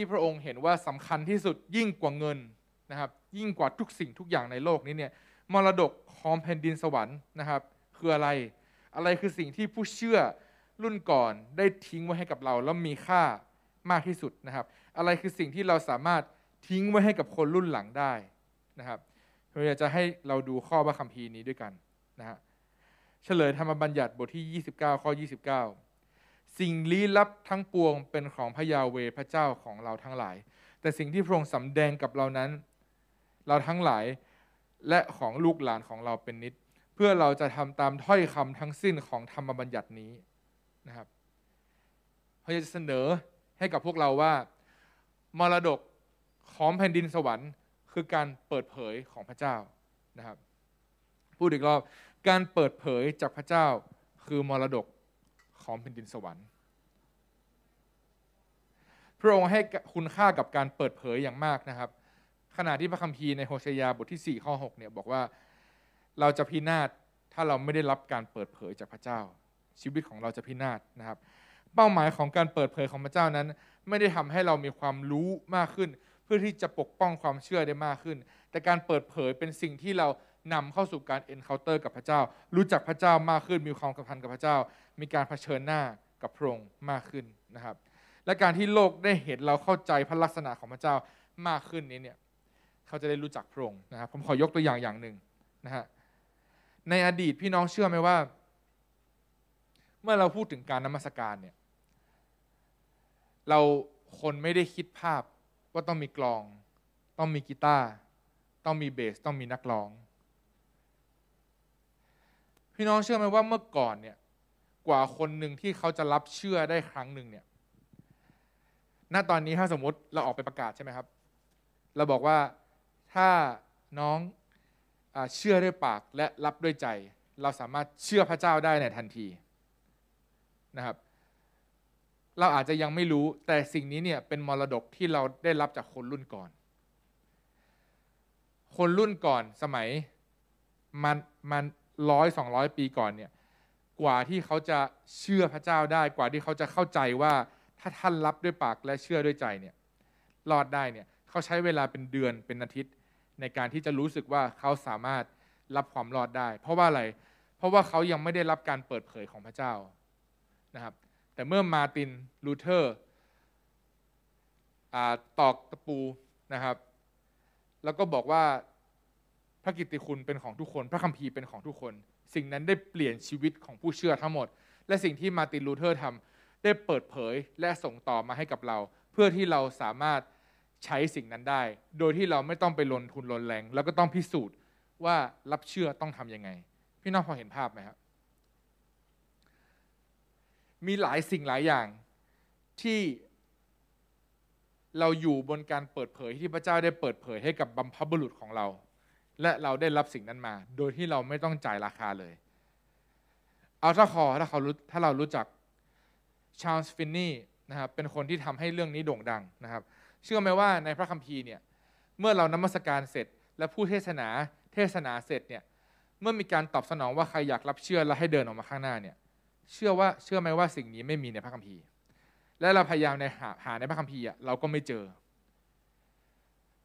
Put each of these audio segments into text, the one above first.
ที่พระองค์เห็นว่าสำคัญที่สุดยิ่งกว่าเงินนะครับ ยิ่งกว่าทุกสิ่งทุกอย่างในโลกนี้เนี่ยมรดกของแผ่นดินสวรรค์นะครับ คืออะไร อะไรคือสิ่งที่ผู้เชื่อรุ่นก่อนได้ทิ้งไว้ให้กับเรา แล้วมีค่ามากที่สุดนะครับ อะไรคือสิ่งที่เราสามารถทิ้งไว้ให้กับคนรุ่นหลังได้นะครับเราอยากจะให้เราดูข้อพระคัมภีร์นี้ด้วยกันนะฮะเฉลยธรรมบัญญัติบทที่ 29 ข้อ 29 สิ่งลี้ลับทั้งปวงเป็นของพระยาเวพระเจ้าของเราทั้งหลาย แต่สิ่งที่พระองค์สำแดงกับเรานั้น เราทั้งหลายและของลูกหลานของเราเป็นนิด เพื่อเราจะทำตามถ้อยคำทั้งสิ้นของธรรมบัญญัตินี้นะครับพระเขาจะเสนอให้กับพวกเราว่า มรดกของแผ่นดินสวรรค์ คือการเปิดเผยของพระเจ้านะครับพูดอีกรอบการเปิดเผยจากพระเจ้าคือมรดก ของแผ่นดินสวรรค์ พระองค์ให้คุณค่ากับการเปิดเผยอย่างมากนะครับ ขณะที่พระคัมภีร์ในโฮเชยาบทที่ 4 ข้อ 6 เนี่ยบอกว่าเราจะพินาศถ้าเราไม่ได้รับการเปิดเผยจากพระเจ้า ชีวิตของเราจะพินาศนะครับ เป้าหมายของการเปิดเผยของพระเจ้านั้น ไม่ได้ทำให้เรามีความรู้มากขึ้น เพื่อที่จะปกป้องความเชื่อได้มากขึ้น แต่การเปิดเผยเป็นสิ่งที่เรา นำเข้าสู่การ encounter กับพระเจ้า รู้จักพระเจ้ามากขึ้นมีความสัมพันธ์กับพระเจ้า มีการเผชิญหน้ากับพระองค์มากขึ้นนะครับ และการที่โลกได้เห็นเราเข้าใจพระลักษณะของพระเจ้ามากขึ้นนี้เนี่ยเขาจะได้รู้จักพระองค์นะครับผมขอยกตัวอย่างอย่างหนึ่งนะฮะในอดีตพี่น้องเชื่อไหมว่า เมื่อเราพูดถึงการนมัสการเนี่ยเราคนไม่ได้คิดภาพว่าต้องมีกลอง ต้องมีกีตาร์ต้องมีเบส ต้องมีนักร้อง พี่น้องเชื่อไหมว่าเมื่อก่อนเนี่ยกว่าคนหนึ่งที่เขาจะรับเชื่อได้ครั้งหนึ่งเนี่ยณตอนนี้ถ้าสมมติเราออกไปประกาศใช่ไหมครับ เราบอกว่าถ้าน้องอเชื่อด้วยปากและรับด้วยใจ เราสามารถเชื่อพระเจ้าได้ในทันทีนะครับ เราอาจจะยังไม่รู้แต่สิ่งนี้เนี่ยเป็นมรดกที่เราได้รับจากคนรุ่นก่อน คนรุ่นก่อนสมัยมันมัน ร้อยสองร้อยปีก่อนเนี่ยกว่าที่เขาจะเชื่อพระเจ้าได้กว่าที่เขาจะเข้าใจว่าถ้าท่านรับด้วยปากและเชื่อด้วยใจเนี่ยรอดได้เนี่ยเขาใช้เวลาเป็นเดือนเป็นอาทิตย์ ในการที่จะรู้สึกว่าเขาสามารถรับความรอดได้ เพราะว่าอะไร เพราะว่าเขายังไม่ได้รับการเปิดเผยของพระเจ้านะครับ แต่เมื่อมาร์ตินลูเทอร์ตอกตะปูนะครับ แล้วก็บอกว่า พระกิตติคุณเป็นของทุกคน พระคัมภีร์เป็นของทุกคน สิ่งนั้นได้เปลี่ยนชีวิตของผู้เชื่อทั้งหมด และสิ่งที่มาร์ตินลูเทอร์ทำได้เปิดเผยและส่งต่อมาให้กับเรา เพื่อที่เราสามารถใช้สิ่งนั้นได้ โดยที่เราไม่ต้องไปลงทุนลงแรง แล้วก็ต้องพิสูจน์ว่ารับเชื่อต้องทำยังไง พี่น้องพอเห็นภาพไหมครับมีหลายสิ่งหลายอย่างที่เราอยู่บนการเปิดเผยที่พระเจ้าได้เปิดเผยให้กับบัมพบุรุษของเรา และเราได้รับสิ่งนั้นมา โดยที่เราไม่ต้องจ่ายราคาเลย เอาถ้าคอถ้าเขารู้ถ้าเรารู้จักชาลส์ฟินนี่นะครับเป็นคนที่ทำให้เรื่องนี้โด่งดังนะครับ เชื่อไหมว่าในพระคัมภีร์เนี่ยเมื่อเรานมัสการเสร็จ และผู้เทศนาเทศนาเสร็จเนี่ยเมื่อมีการตอบสนองว่าใครอยากรับเชื่อและให้เดินออกมาข้างหน้าเนี่ยเชื่อว่าเชื่อไหมว่าสิ่งนี้ไม่มีในพระคัมภีร์ และเราพยายามในหาหาในพระคัมภีร์เราก็ไม่เจอ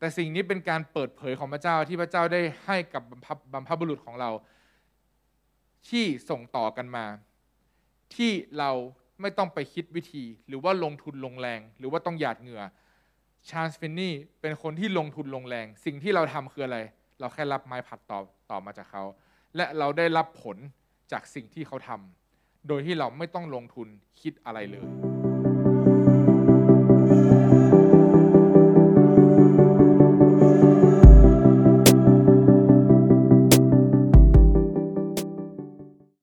แต่สิ่งนี้เป็นการเปิดเผยของพระเจ้าที่พระเจ้าได้ให้กับบัมพบุรุษของเรา ที่ส่งต่อกันมา ที่เราไม่ต้องไปคิดวิธี หรือว่าลงทุนลงแรง หรือว่าต้องหยาดเหงื่อชาร์ลส์ฟินนี่เป็นคนที่ลงทุนลงแรง สิ่งที่เราทำคืออะไร เราแค่รับไม้ผัดต่อต่อมาจากเขา และเราได้รับผลจากสิ่งที่เขาทำโดยที่เราไม่ต้องลงทุนคิดอะไรเลย